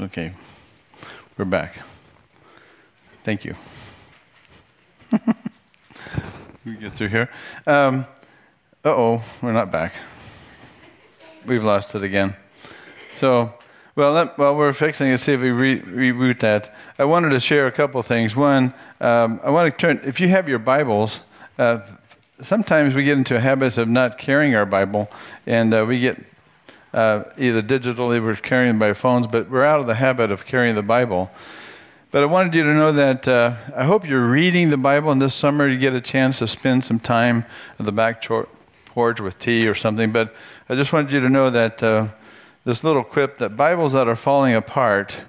Okay, we're back. Thank you. we get through here. Um, uh oh, we're not back. We've lost it again. So, well, that, while we're fixing it, see if we re- reboot that. I wanted to share a couple things. One, um, I want to turn, if you have your Bibles, uh, sometimes we get into a habit of not carrying our Bible, and uh, we get uh, either digitally, we're carrying by phones, but we're out of the habit of carrying the Bible. But I wanted you to know that uh, I hope you're reading the Bible, and this summer you get a chance to spend some time at the back porch with tea or something. But I just wanted you to know that uh, this little quip that Bibles that are falling apart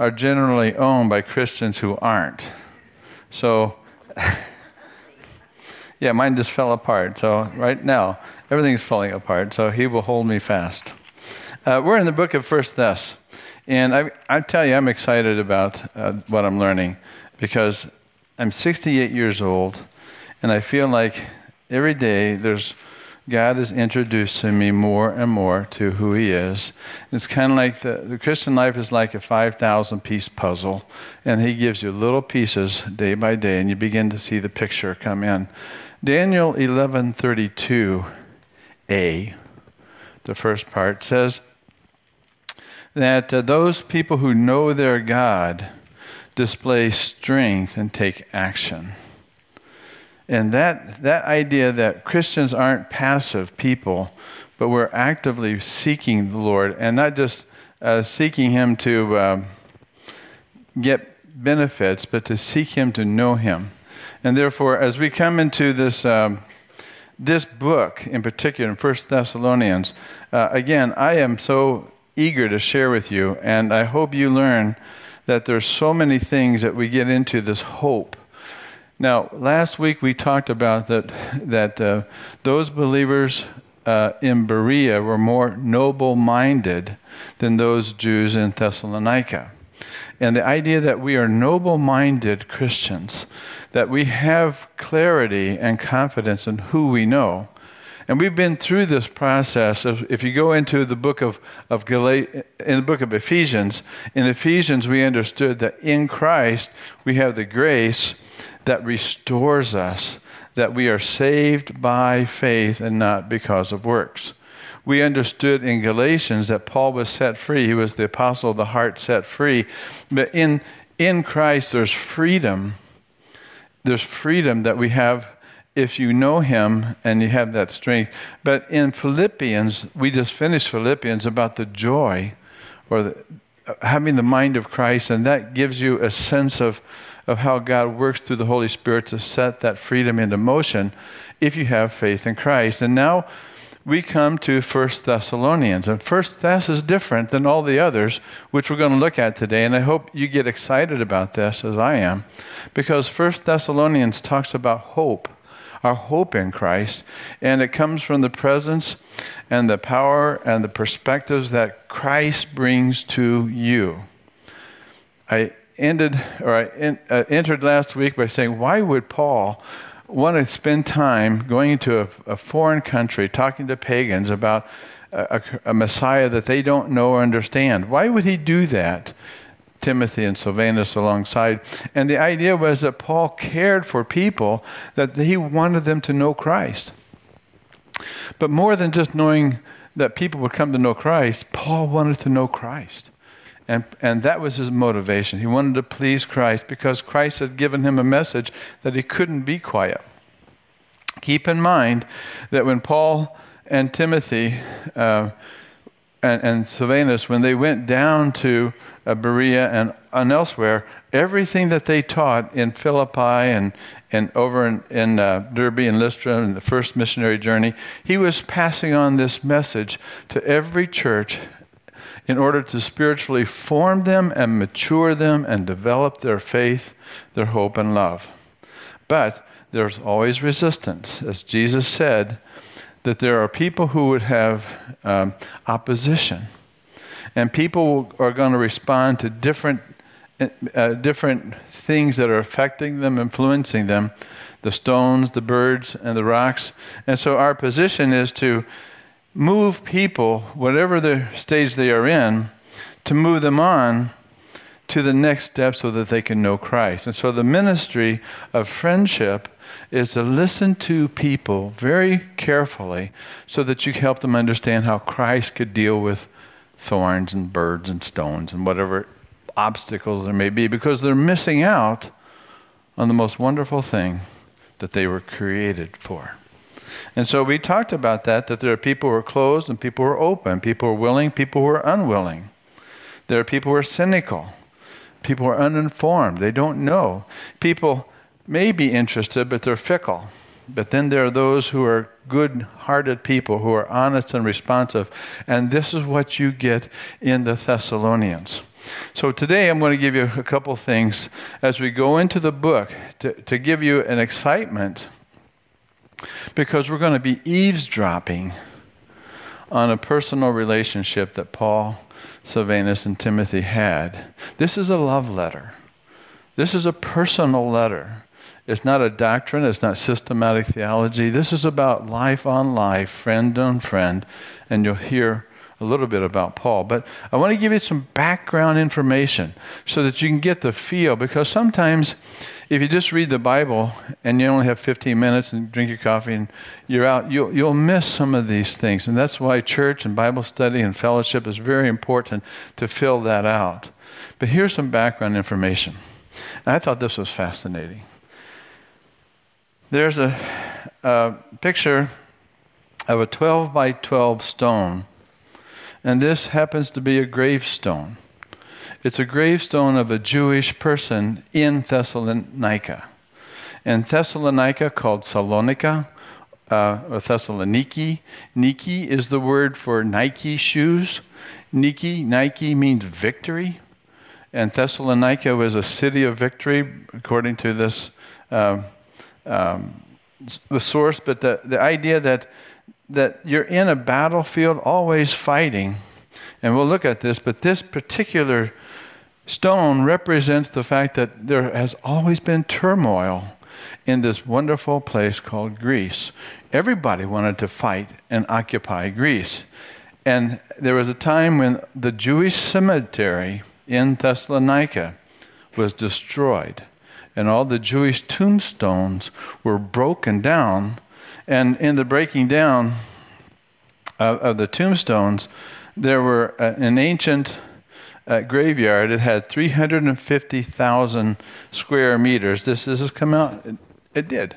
are generally owned by Christians who aren't. So, yeah, mine just fell apart. So, right now, everything's falling apart. So, he will hold me fast. Uh, we're in the book of First Thess, and I, I tell you, I'm excited about uh, what I'm learning because I'm 68 years old, and I feel like every day there's God is introducing me more and more to who He is. It's kind of like the, the Christian life is like a 5,000 piece puzzle, and He gives you little pieces day by day, and you begin to see the picture come in. Daniel 11:32a, the first part says, that uh, those people who know their God display strength and take action. And that, that idea that Christians aren't passive people, but we're actively seeking the Lord and not just uh, seeking Him to um, get benefits, but to seek Him to know Him. And therefore, as we come into this, um, this book in particular, in First Thessalonians, uh, again, I am so eager to share with you. And I hope you learn that there's so many things that we get into this hope. Now, last week we talked about that, that uh, those believers uh, in Berea were more noble minded than those Jews in Thessalonica. And the idea that we are noble minded Christians, that we have clarity and confidence in who we know, and we've been through this process of, if you go into the book of, of Gal- in the book of Ephesians, in Ephesians we understood that in Christ we have the grace that restores us, that we are saved by faith and not because of works. We understood in Galatians that Paul was set free. He was the apostle of the heart set free. But in, in Christ there's freedom. There's freedom that we have if you know him and you have that strength. But in Philippians, we just finished Philippians about the joy or the, having the mind of Christ, and that gives you a sense of, of how God works through the Holy Spirit to set that freedom into motion if you have faith in Christ. And now we come to First Thessalonians. And First Thess is different than all the others, which we're going to look at today. And I hope you get excited about this as I am, because First Thessalonians talks about hope our hope in Christ. And it comes from the presence and the power and the perspectives that Christ brings to you. I ended, or I in, uh, entered last week by saying, why would Paul want to spend time going into a, a foreign country talking to pagans about a, a, a Messiah that they don't know or understand? Why would he do that? Timothy and Silvanus alongside. And the idea was that Paul cared for people, that he wanted them to know Christ. But more than just knowing that people would come to know Christ, Paul wanted to know Christ. And, and that was his motivation. He wanted to please Christ because Christ had given him a message that he couldn't be quiet. Keep in mind that when Paul and Timothy uh, and, and Silvanus, when they went down to uh, Berea and, and elsewhere, everything that they taught in Philippi and, and over in, in uh, Derbe and Lystra in the first missionary journey, he was passing on this message to every church in order to spiritually form them and mature them and develop their faith, their hope, and love. But there's always resistance. As Jesus said, that there are people who would have um, opposition. And people are going to respond to different, uh, different things that are affecting them, influencing them the stones, the birds, and the rocks. And so our position is to move people, whatever the stage they are in, to move them on to the next step so that they can know Christ. And so the ministry of friendship is to listen to people very carefully so that you help them understand how Christ could deal with thorns and birds and stones and whatever obstacles there may be because they're missing out on the most wonderful thing that they were created for. And so we talked about that, that there are people who are closed and people who are open, people who are willing, people who are unwilling. There are people who are cynical, people who are uninformed, they don't know. People may be interested, but they're fickle. But then there are those who are good hearted people who are honest and responsive. And this is what you get in the Thessalonians. So today I'm going to give you a couple things as we go into the book to, to give you an excitement because we're going to be eavesdropping on a personal relationship that Paul, Silvanus, and Timothy had. This is a love letter. This is a personal letter. It's not a doctrine, it's not systematic theology. This is about life on life, friend on friend, and you'll hear a little bit about Paul. But I want to give you some background information so that you can get the feel, because sometimes if you just read the Bible and you only have 15 minutes and drink your coffee and you're out, you'll, you'll miss some of these things. And that's why church and Bible study and fellowship is very important to fill that out. But here's some background information. And I thought this was fascinating. There's a, a picture of a 12 by 12 stone, and this happens to be a gravestone. It's a gravestone of a Jewish person in Thessalonica. And Thessalonica, called Salonika, uh, or Thessaloniki. Niki is the word for Nike shoes. Niki, Nike means victory. And Thessalonica was a city of victory, according to this uh, um, the source, but the, the idea that, that you're in a battlefield always fighting. And we'll look at this, but this particular stone represents the fact that there has always been turmoil in this wonderful place called Greece. Everybody wanted to fight and occupy Greece. And there was a time when the Jewish cemetery in Thessalonica was destroyed and all the Jewish tombstones were broken down. And in the breaking down of, of the tombstones, there were uh, an ancient uh, graveyard. It had 350,000 square meters. This, this has come out? It, it did.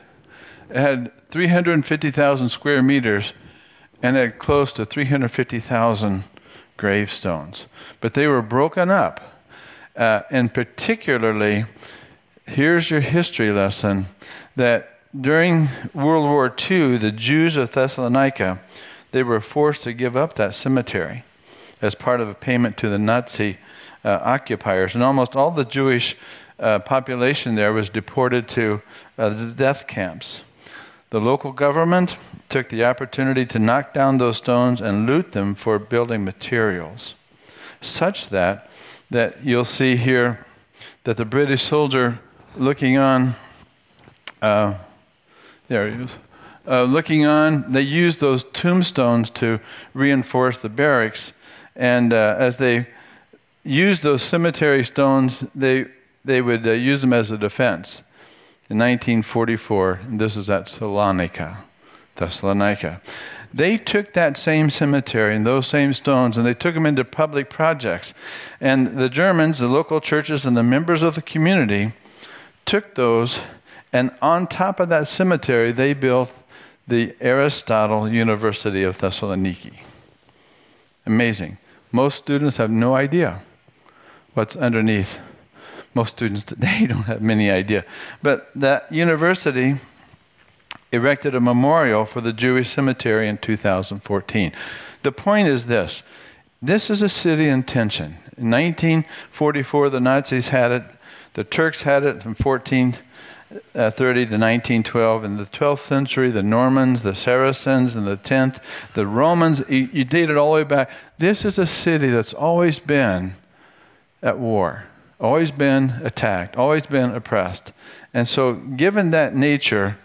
It had 350,000 square meters and it had close to 350,000 gravestones. But they were broken up. Uh, and particularly, here's your history lesson that during World War II, the Jews of Thessalonica, they were forced to give up that cemetery as part of a payment to the Nazi uh, occupiers. And almost all the Jewish uh, population there was deported to uh, the death camps. The local government took the opportunity to knock down those stones and loot them for building materials, such that that you'll see here that the British soldier looking on, uh, there he is. Uh, looking on, they used those tombstones to reinforce the barracks. And uh, as they used those cemetery stones, they, they would uh, use them as a defense. In 1944, this is at Salonika, Thessalonica. They took that same cemetery and those same stones and they took them into public projects. And the Germans, the local churches, and the members of the community took those, and on top of that cemetery, they built the Aristotle University of Thessaloniki. Amazing. Most students have no idea what's underneath. Most students today don't have many idea. But that university erected a memorial for the Jewish cemetery in 2014. The point is this this is a city in tension. In 1944, the Nazis had it. The Turks had it from 1430 uh, to 1912. In the 12th century, the Normans, the Saracens, in the 10th, the Romans, you, you date it all the way back. This is a city that's always been at war, always been attacked, always been oppressed. And so, given that nature,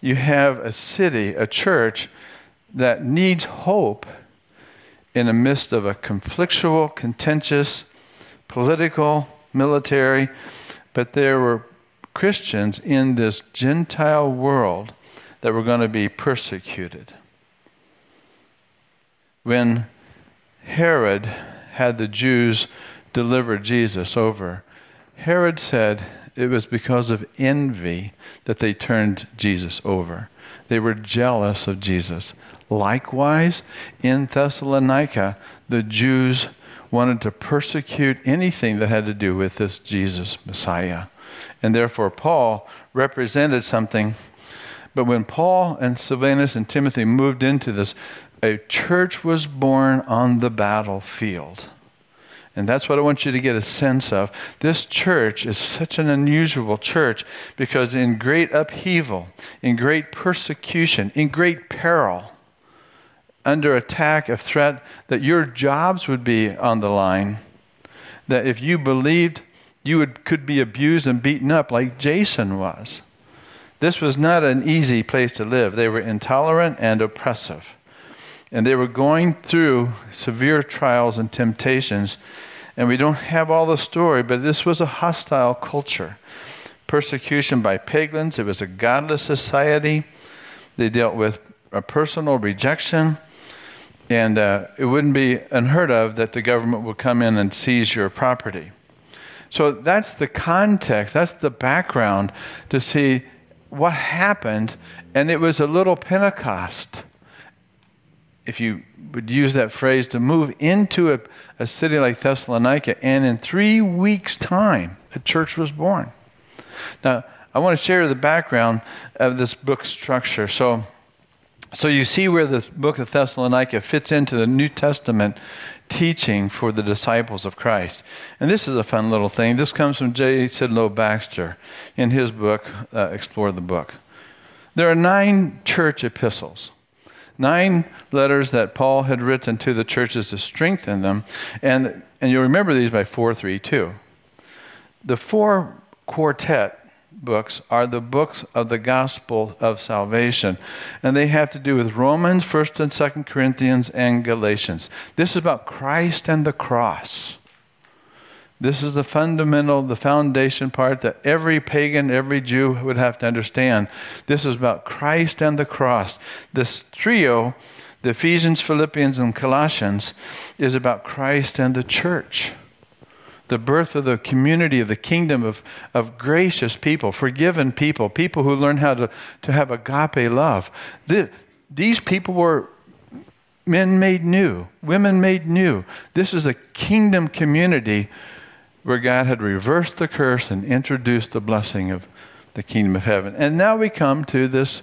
you have a city, a church that needs hope in the midst of a conflictual, contentious, political, military, but there were Christians in this Gentile world that were going to be persecuted. When Herod had the Jews deliver Jesus over, Herod said it was because of envy that they turned Jesus over. They were jealous of Jesus. Likewise, in Thessalonica, the Jews wanted to persecute anything that had to do with this Jesus Messiah. And therefore, Paul represented something. But when Paul and Silvanus and Timothy moved into this, a church was born on the battlefield. And that's what I want you to get a sense of. This church is such an unusual church because, in great upheaval, in great persecution, in great peril, under attack of threat, that your jobs would be on the line, that if you believed, you would, could be abused and beaten up like Jason was. This was not an easy place to live. They were intolerant and oppressive. And they were going through severe trials and temptations. And we don't have all the story, but this was a hostile culture. Persecution by pagans, it was a godless society. They dealt with a personal rejection. And uh, it wouldn't be unheard of that the government would come in and seize your property. So that's the context, that's the background to see what happened. And it was a little Pentecost if you would use that phrase, to move into a, a city like Thessalonica, and in three weeks' time, a church was born. Now, I want to share the background of this book structure. So, so you see where the book of Thessalonica fits into the New Testament teaching for the disciples of Christ. And this is a fun little thing. This comes from J. Sidlow Baxter in his book, uh, Explore the Book. There are nine church epistles nine letters that Paul had written to the churches to strengthen them. And, and you'll remember these by 432. The four quartet books are the books of the gospel of salvation. And they have to do with Romans, 1st and 2nd Corinthians, and Galatians. This is about Christ and the cross. This is the fundamental, the foundation part that every pagan, every Jew would have to understand. This is about Christ and the cross. This trio, the Ephesians, Philippians, and Colossians, is about Christ and the church. The birth of the community of the kingdom of, of gracious people, forgiven people, people who learn how to, to have agape love. The, these people were men made new, women made new. This is a kingdom community where God had reversed the curse and introduced the blessing of the kingdom of heaven. And now we come to this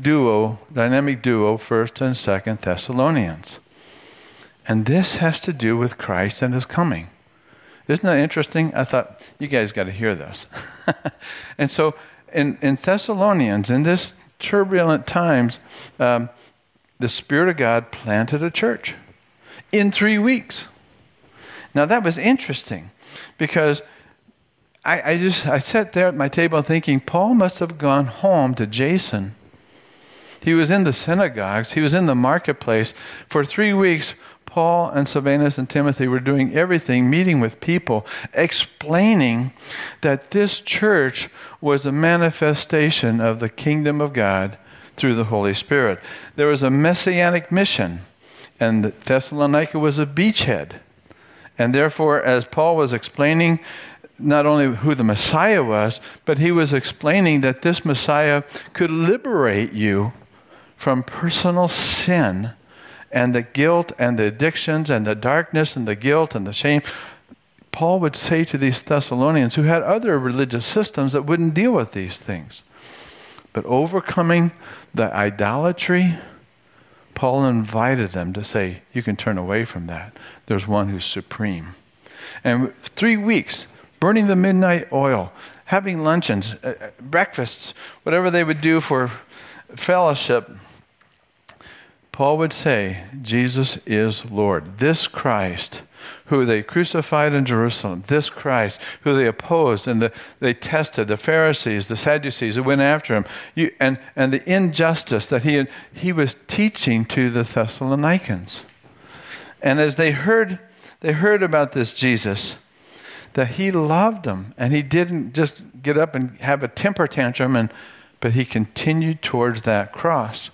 duo, dynamic duo, first and second Thessalonians. And this has to do with Christ and his coming. Isn't that interesting? I thought, you guys got to hear this. and so in, in Thessalonians, in this turbulent times, um, the Spirit of God planted a church in three weeks. Now that was interesting because I, I just I sat there at my table thinking Paul must have gone home to Jason. He was in the synagogues, he was in the marketplace. For three weeks, Paul and Silvanus and Timothy were doing everything, meeting with people, explaining that this church was a manifestation of the kingdom of God through the Holy Spirit. There was a messianic mission, and Thessalonica was a beachhead. And therefore, as Paul was explaining not only who the Messiah was, but he was explaining that this Messiah could liberate you from personal sin and the guilt and the addictions and the darkness and the guilt and the shame. Paul would say to these Thessalonians who had other religious systems that wouldn't deal with these things. But overcoming the idolatry, Paul invited them to say, You can turn away from that. There's one who's supreme. And three weeks, burning the midnight oil, having luncheons, uh, uh, breakfasts, whatever they would do for fellowship, Paul would say, Jesus is Lord. This Christ who they crucified in Jerusalem, this Christ, who they opposed and the, they tested, the Pharisees, the Sadducees who went after him, you, and, and the injustice that he, he was teaching to the Thessalonians. And as they heard, they heard about this Jesus, that he loved them and he didn't just get up and have a temper tantrum and but he continued towards that cross.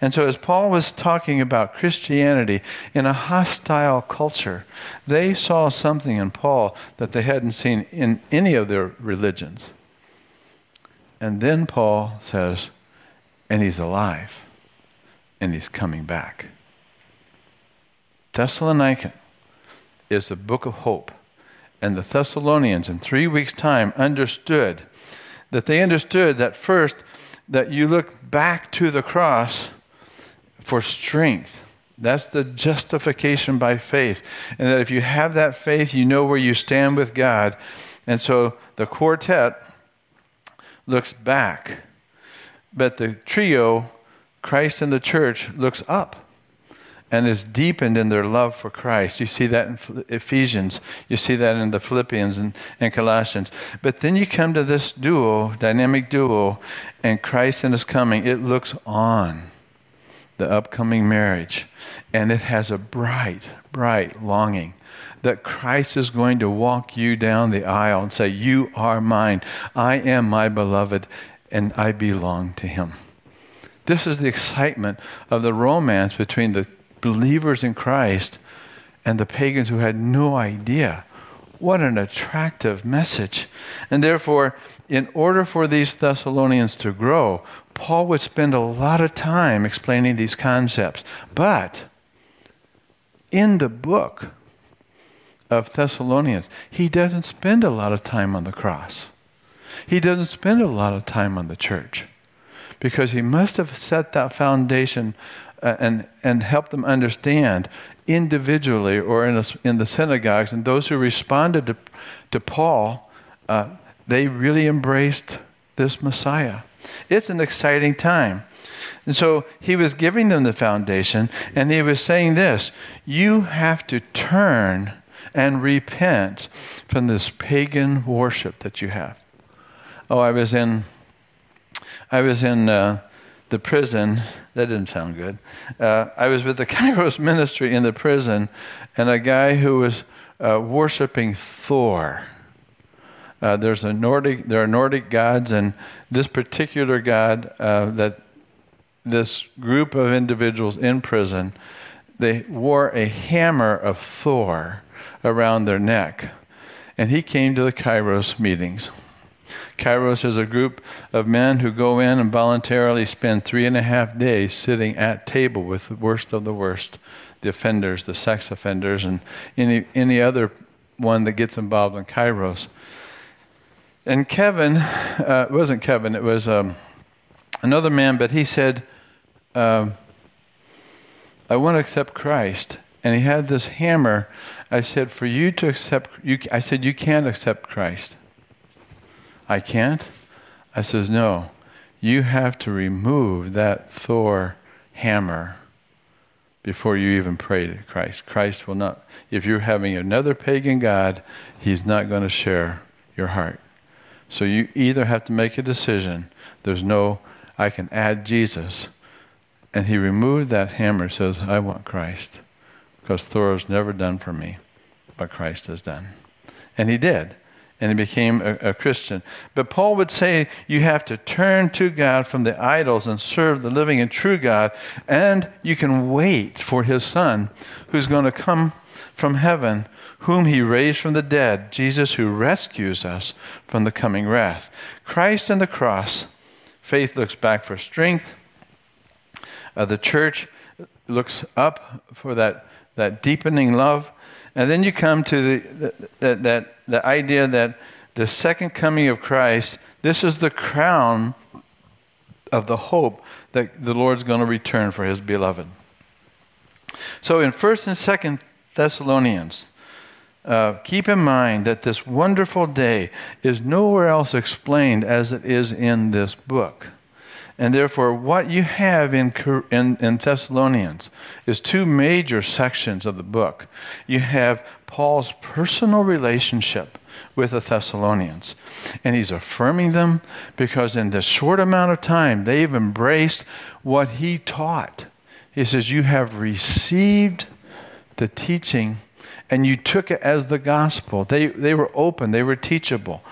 And so, as Paul was talking about Christianity in a hostile culture, they saw something in Paul that they hadn't seen in any of their religions. And then Paul says, and he's alive, and he's coming back. Thessalonica is the book of hope. And the Thessalonians, in three weeks' time, understood that they understood that first, that you look back to the cross for strength. That's the justification by faith. And that if you have that faith, you know where you stand with God. And so the quartet looks back, but the trio, Christ and the church, looks up and is deepened in their love for Christ. You see that in Ephesians. You see that in the Philippians and, and Colossians. But then you come to this duo, dynamic duo, and Christ and his coming. It looks on the upcoming marriage, and it has a bright, bright longing that Christ is going to walk you down the aisle and say, You are mine. I am my beloved, and I belong to him. This is the excitement of the romance between the believers in Christ and the pagans who had no idea. What an attractive message. And therefore, in order for these Thessalonians to grow, Paul would spend a lot of time explaining these concepts. But in the book of Thessalonians, he doesn't spend a lot of time on the cross. He doesn't spend a lot of time on the church because he must have set that foundation uh, and, and help them understand individually or in, a, in the synagogues. And those who responded to, to Paul, uh, they really embraced this Messiah. It's an exciting time. And so he was giving them the foundation, and he was saying this You have to turn and repent from this pagan worship that you have. Oh, I was in, I was in uh, the prison. That didn't sound good. Uh, I was with the Kairos ministry in the prison, and a guy who was uh, worshiping Thor. Uh, there's a Nordic. There are Nordic gods, and this particular god uh, that this group of individuals in prison, they wore a hammer of Thor around their neck, and he came to the Kairos meetings. Kairos is a group of men who go in and voluntarily spend three and a half days sitting at table with the worst of the worst, the offenders, the sex offenders, and any, any other one that gets involved in Kairos. And Kevin, uh, it wasn't Kevin, it was um, another man, but he said, um, I want to accept Christ. And he had this hammer. I said, For you to accept, you, I said, You can't accept Christ. I can't? I says, No. You have to remove that Thor hammer before you even pray to Christ. Christ will not, if you're having another pagan God, he's not going to share your heart. So you either have to make a decision. There's no, I can add Jesus. And he removed that hammer, says, I want Christ. Because Thor has never done for me what Christ has done. And he did and he became a, a, Christian. But Paul would say you have to turn to God from the idols and serve the living and true God, and you can wait for his Son who's going to come from heaven, whom he raised from the dead, Jesus who rescues us from the coming wrath. Christ and the cross, faith looks back for strength. Uh, the church looks up for that, that deepening love. And then you come to the, that, the idea that the second coming of Christ, this is the crown of the hope that the Lord's going to return for his beloved. So in 1st and 2nd Thessalonians, uh, keep in mind that this wonderful day is nowhere else explained as it is in this book. And therefore, what you have in, in, in, Thessalonians is two major sections of the book. You have Paul's personal relationship with the Thessalonians, and he's affirming them because in this short amount of time, they've embraced what he taught. He says, You have received the teaching and you took it as the gospel. They, they were open, they were teachable.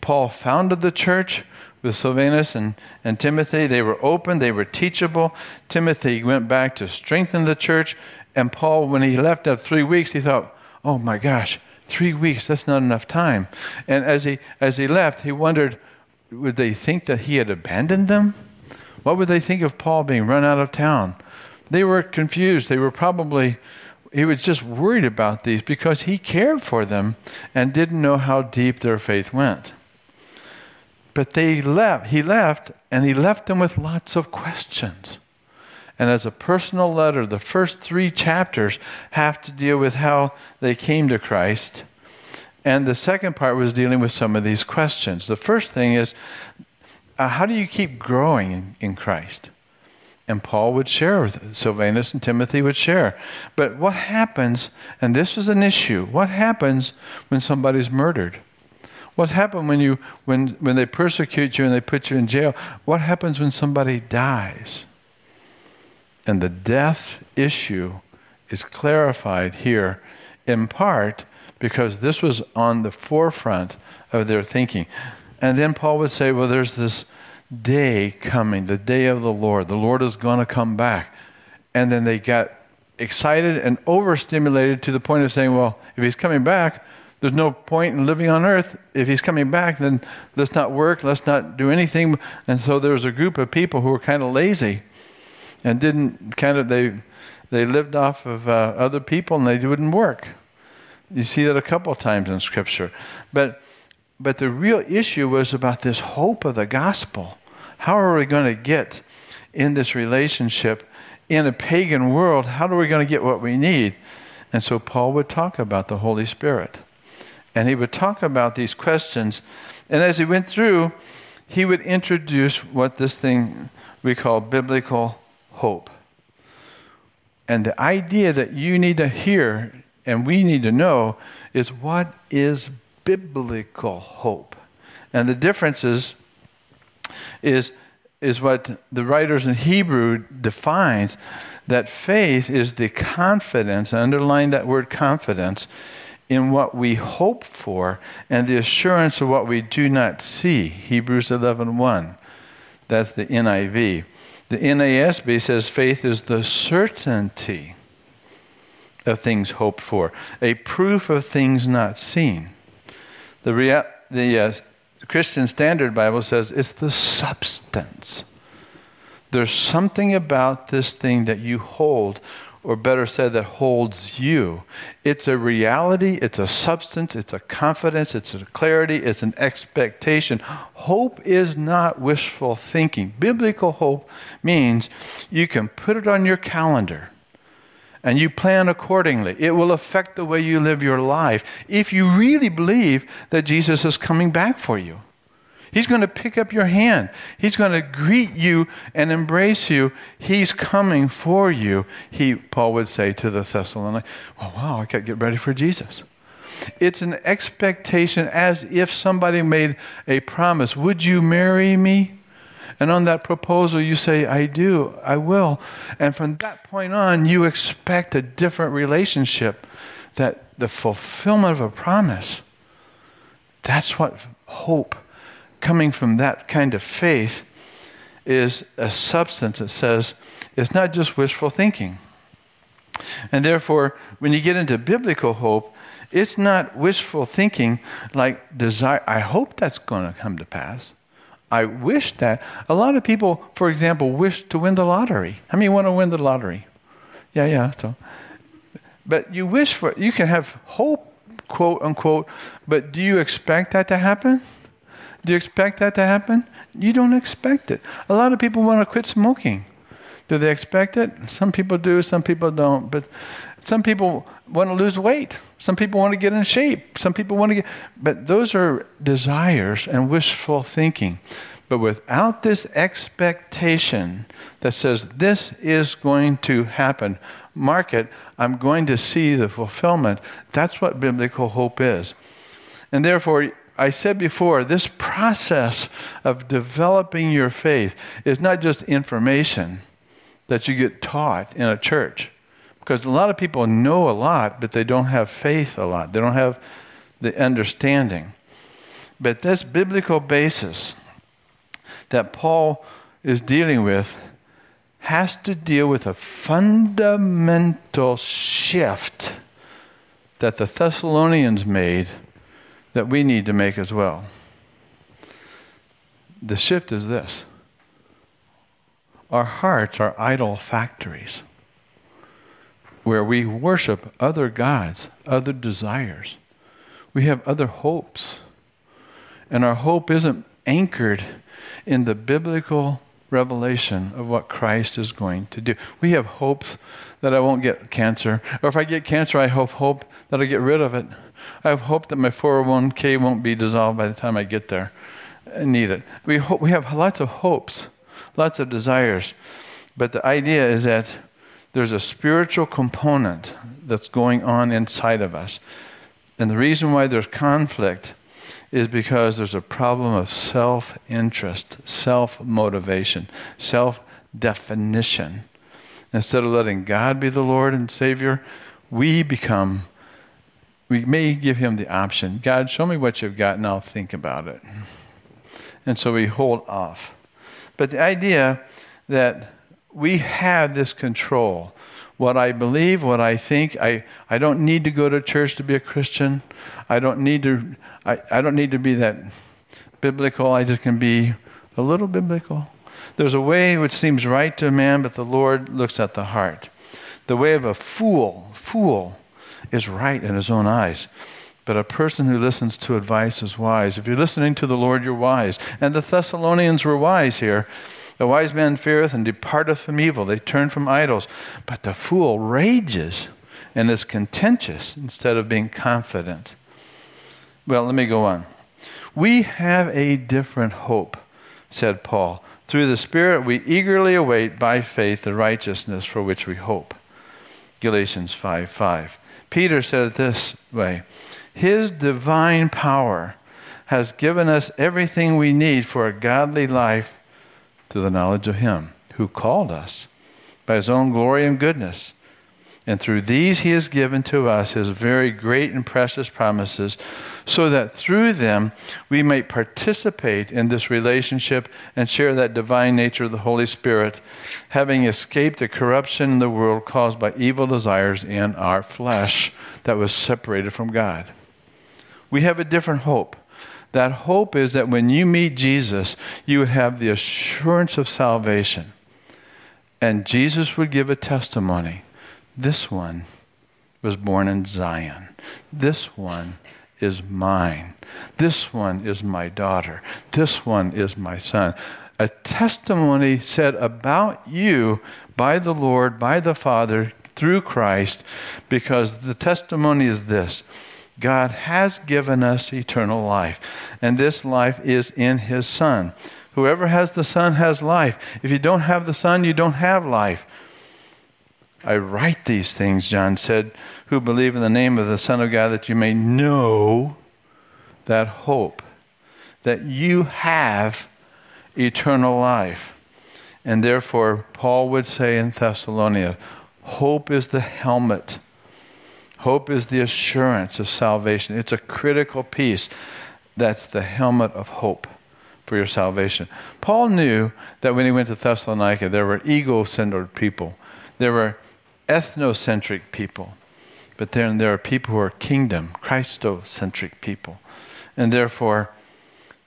Paul founded the church with Silvanus and, and Timothy. They were open, they were teachable. Timothy went back to strengthen the church. And Paul, when he left after three weeks, he thought, oh my gosh, three weeks, that's not enough time. And as he, as he left, he wondered, would they think that he had abandoned them? What would they think of Paul being run out of town? They were confused. They were probably, he was just worried about these because he cared for them and didn't know how deep their faith went. But they left, he left, and he left them with lots of questions. And as a personal letter, the first three chapters have to deal with how they came to Christ. And the second part was dealing with some of these questions. The first thing is uh, how do you keep growing in, in Christ? And Paul would share with Silvanus and Timothy would share. But what happens, and this is an issue, what happens when somebody's murdered? What happens when you when when they persecute you and they put you in jail? What happens when somebody dies? And the death issue is clarified here in part because this was on the forefront of their thinking. And then Paul would say, well, there's this day coming, the day of the Lord. The Lord is going to come back. And then they got excited and overstimulated to the point of saying, well, if he's coming back, there's no point in living on earth. If he's coming back, then let's not work, let's not do anything. And so there was a group of people who were kind of lazy and didn't kind of, they, they lived off of uh, other people and they wouldn't work. You see that a couple of times in Scripture. But, but the real issue was about this hope of the gospel. How are we going to get in this relationship in a pagan world? How are we going to get what we need? And so Paul would talk about the Holy Spirit. And he would talk about these questions. And as he went through, he would introduce what this thing we call biblical hope. And the idea that you need to hear and we need to know is what is biblical hope. And the difference is, is, is what the writers in Hebrew defines that faith is the confidence, underline that word confidence, in what we hope for and the assurance of what we do not see. Hebrews 11:1. That's the NIV. The NASB says faith is the certainty of things hoped for, a proof of things not seen. The, rea- the uh, Christian Standard Bible says it's the substance. There's something about this thing that you hold, or better said, that holds you. It's a reality, it's a substance, it's a confidence, it's a clarity, it's an expectation. Hope is not wishful thinking. Biblical hope means you can put it on your calendar and you plan accordingly. It will affect the way you live your life if you really believe that Jesus is coming back for you. He's going to pick up your hand. He's going to greet you and embrace you. He's coming for you. He, Paul would say to the Thessalonians, "Oh wow, I got to get ready for Jesus." It's an expectation as if somebody made a promise. Would you marry me? And on that proposal, you say, I do, I will. And from that point on, you expect a different relationship, that the fulfillment of a promise. That's what hope, coming from that kind of faith, is a substance that says it's not just wishful thinking. And therefore, when you get into biblical hope, it's not wishful thinking like desire. I hope that's going to come to pass. I wish that. A lot of people, for example, wish to win the lottery. How many want to win the lottery? Yeah, yeah. So, but you wish for you can have hope, quote unquote. But do you expect that to happen? Do you expect that to happen? You don't expect it. A lot of people want to quit smoking. Do they expect it? Some people do, some people don't. But some people want to lose weight. Some people want to get in shape. Some people want to get, but those are desires and wishful thinking. But without this expectation that says, this is going to happen, mark it, I'm going to see the fulfillment, that's what biblical hope is. And therefore, I said before, this process of developing your faith is not just information that you get taught in a church. Because a lot of people know a lot, but they don't have faith a lot. They don't have the understanding. But this biblical basis that Paul is dealing with has to deal with a fundamental shift that the Thessalonians made that we need to make as well. The shift is this our hearts are idol factories where we worship other gods, other desires. We have other hopes. And our hope isn't anchored in the biblical revelation of what Christ is going to do. We have hopes that I won't get cancer, or if I get cancer, I have hope that I'll get rid of it. I have hope that my 401k won't be dissolved by the time I get there. I need it. We, ho- we have lots of hopes, lots of desires, but the idea is that there's a spiritual component that's going on inside of us. And the reason why there's conflict is because there's a problem of self interest, self motivation, self definition. Instead of letting God be the Lord and Savior, we become, we may give Him the option God, show me what you've got and I'll think about it. And so we hold off. But the idea that we have this control what I believe, what I think. I, I don't need to go to church to be a Christian. I don't need to I, I don't need to be that biblical. I just can be a little biblical. There's a way which seems right to a man, but the Lord looks at the heart. The way of a fool, fool, is right in his own eyes. But a person who listens to advice is wise. If you're listening to the Lord, you're wise. And the Thessalonians were wise here. The wise man feareth and departeth from evil. They turn from idols. But the fool rages and is contentious instead of being confident. Well, let me go on. We have a different hope, said Paul. Through the Spirit, we eagerly await by faith the righteousness for which we hope. Galatians 5 5. Peter said it this way His divine power has given us everything we need for a godly life to the knowledge of Him who called us by His own glory and goodness. And through these He has given to us His very great and precious promises, so that through them we may participate in this relationship and share that divine nature of the Holy Spirit, having escaped the corruption in the world caused by evil desires in our flesh that was separated from God. We have a different hope. That hope is that when you meet Jesus, you would have the assurance of salvation. And Jesus would give a testimony. This one was born in Zion. This one is mine. This one is my daughter. This one is my son. A testimony said about you by the Lord, by the Father, through Christ, because the testimony is this God has given us eternal life, and this life is in His Son. Whoever has the Son has life. If you don't have the Son, you don't have life. I write these things, John said, who believe in the name of the Son of God, that you may know that hope, that you have eternal life. And therefore, Paul would say in Thessalonica, hope is the helmet Hope is the assurance of salvation. It's a critical piece. That's the helmet of hope for your salvation. Paul knew that when he went to Thessalonica, there were ego-centered people. There were ethnocentric people. But then there are people who are kingdom, Christocentric people. And therefore,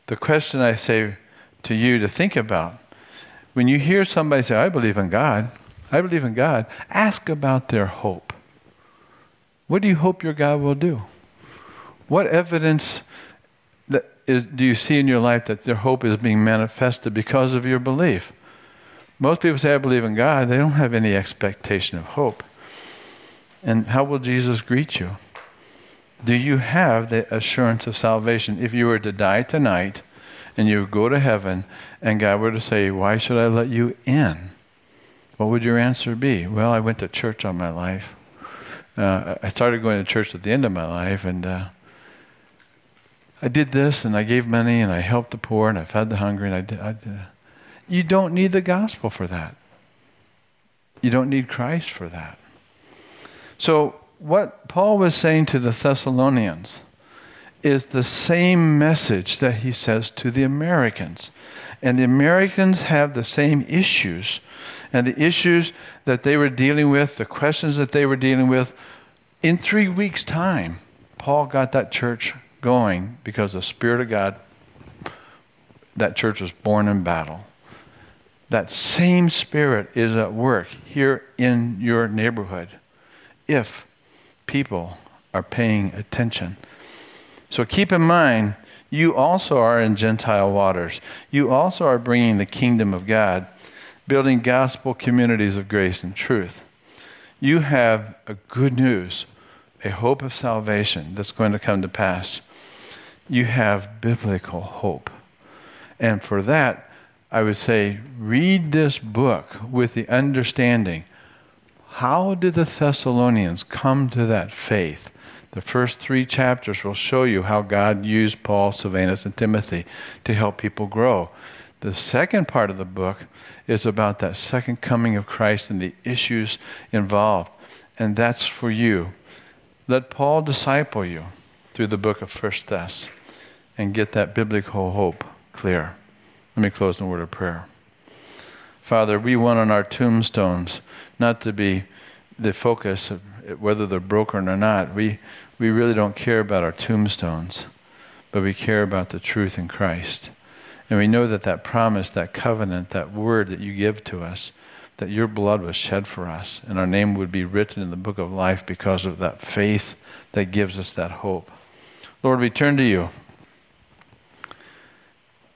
the question I say to you to think about when you hear somebody say, I believe in God, I believe in God, ask about their hope. What do you hope your God will do? What evidence do you see in your life that their hope is being manifested because of your belief? Most people say, I believe in God. They don't have any expectation of hope. And how will Jesus greet you? Do you have the assurance of salvation? If you were to die tonight and you go to heaven and God were to say, Why should I let you in? What would your answer be? Well, I went to church all my life uh, I started going to church at the end of my life, and uh, I did this, and I gave money, and I helped the poor, and I fed the hungry, and I did. I did. You don't need the gospel for that. You don't need Christ for that. So, what Paul was saying to the Thessalonians is the same message that he says to the Americans. And the Americans have the same issues. And the issues that they were dealing with, the questions that they were dealing with, in three weeks' time, Paul got that church going because the Spirit of God, that church was born in battle. That same Spirit is at work here in your neighborhood if people are paying attention. So keep in mind, you also are in Gentile waters. You also are bringing the kingdom of God, building gospel communities of grace and truth. You have a good news, a hope of salvation that's going to come to pass. You have biblical hope. And for that, I would say read this book with the understanding how did the Thessalonians come to that faith? The first three chapters will show you how God used Paul, Silvanus, and Timothy to help people grow. The second part of the book is about that second coming of Christ and the issues involved. And that's for you. Let Paul disciple you through the book of First Thess and get that biblical hope clear. Let me close in a word of prayer. Father, we want on our tombstones not to be the focus of whether they're broken or not. We, we really don't care about our tombstones, but we care about the truth in Christ. And we know that that promise, that covenant, that word that you give to us, that your blood was shed for us, and our name would be written in the book of life because of that faith that gives us that hope. Lord, we turn to you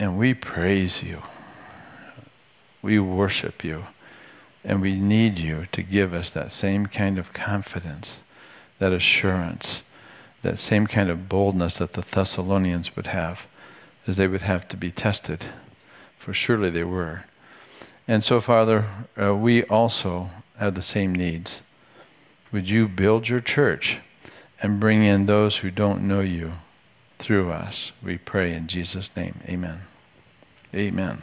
and we praise you. We worship you. And we need you to give us that same kind of confidence, that assurance, that same kind of boldness that the Thessalonians would have, as they would have to be tested. For surely they were. And so, Father, uh, we also have the same needs. Would you build your church and bring in those who don't know you through us? We pray in Jesus' name. Amen. Amen.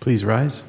Please rise.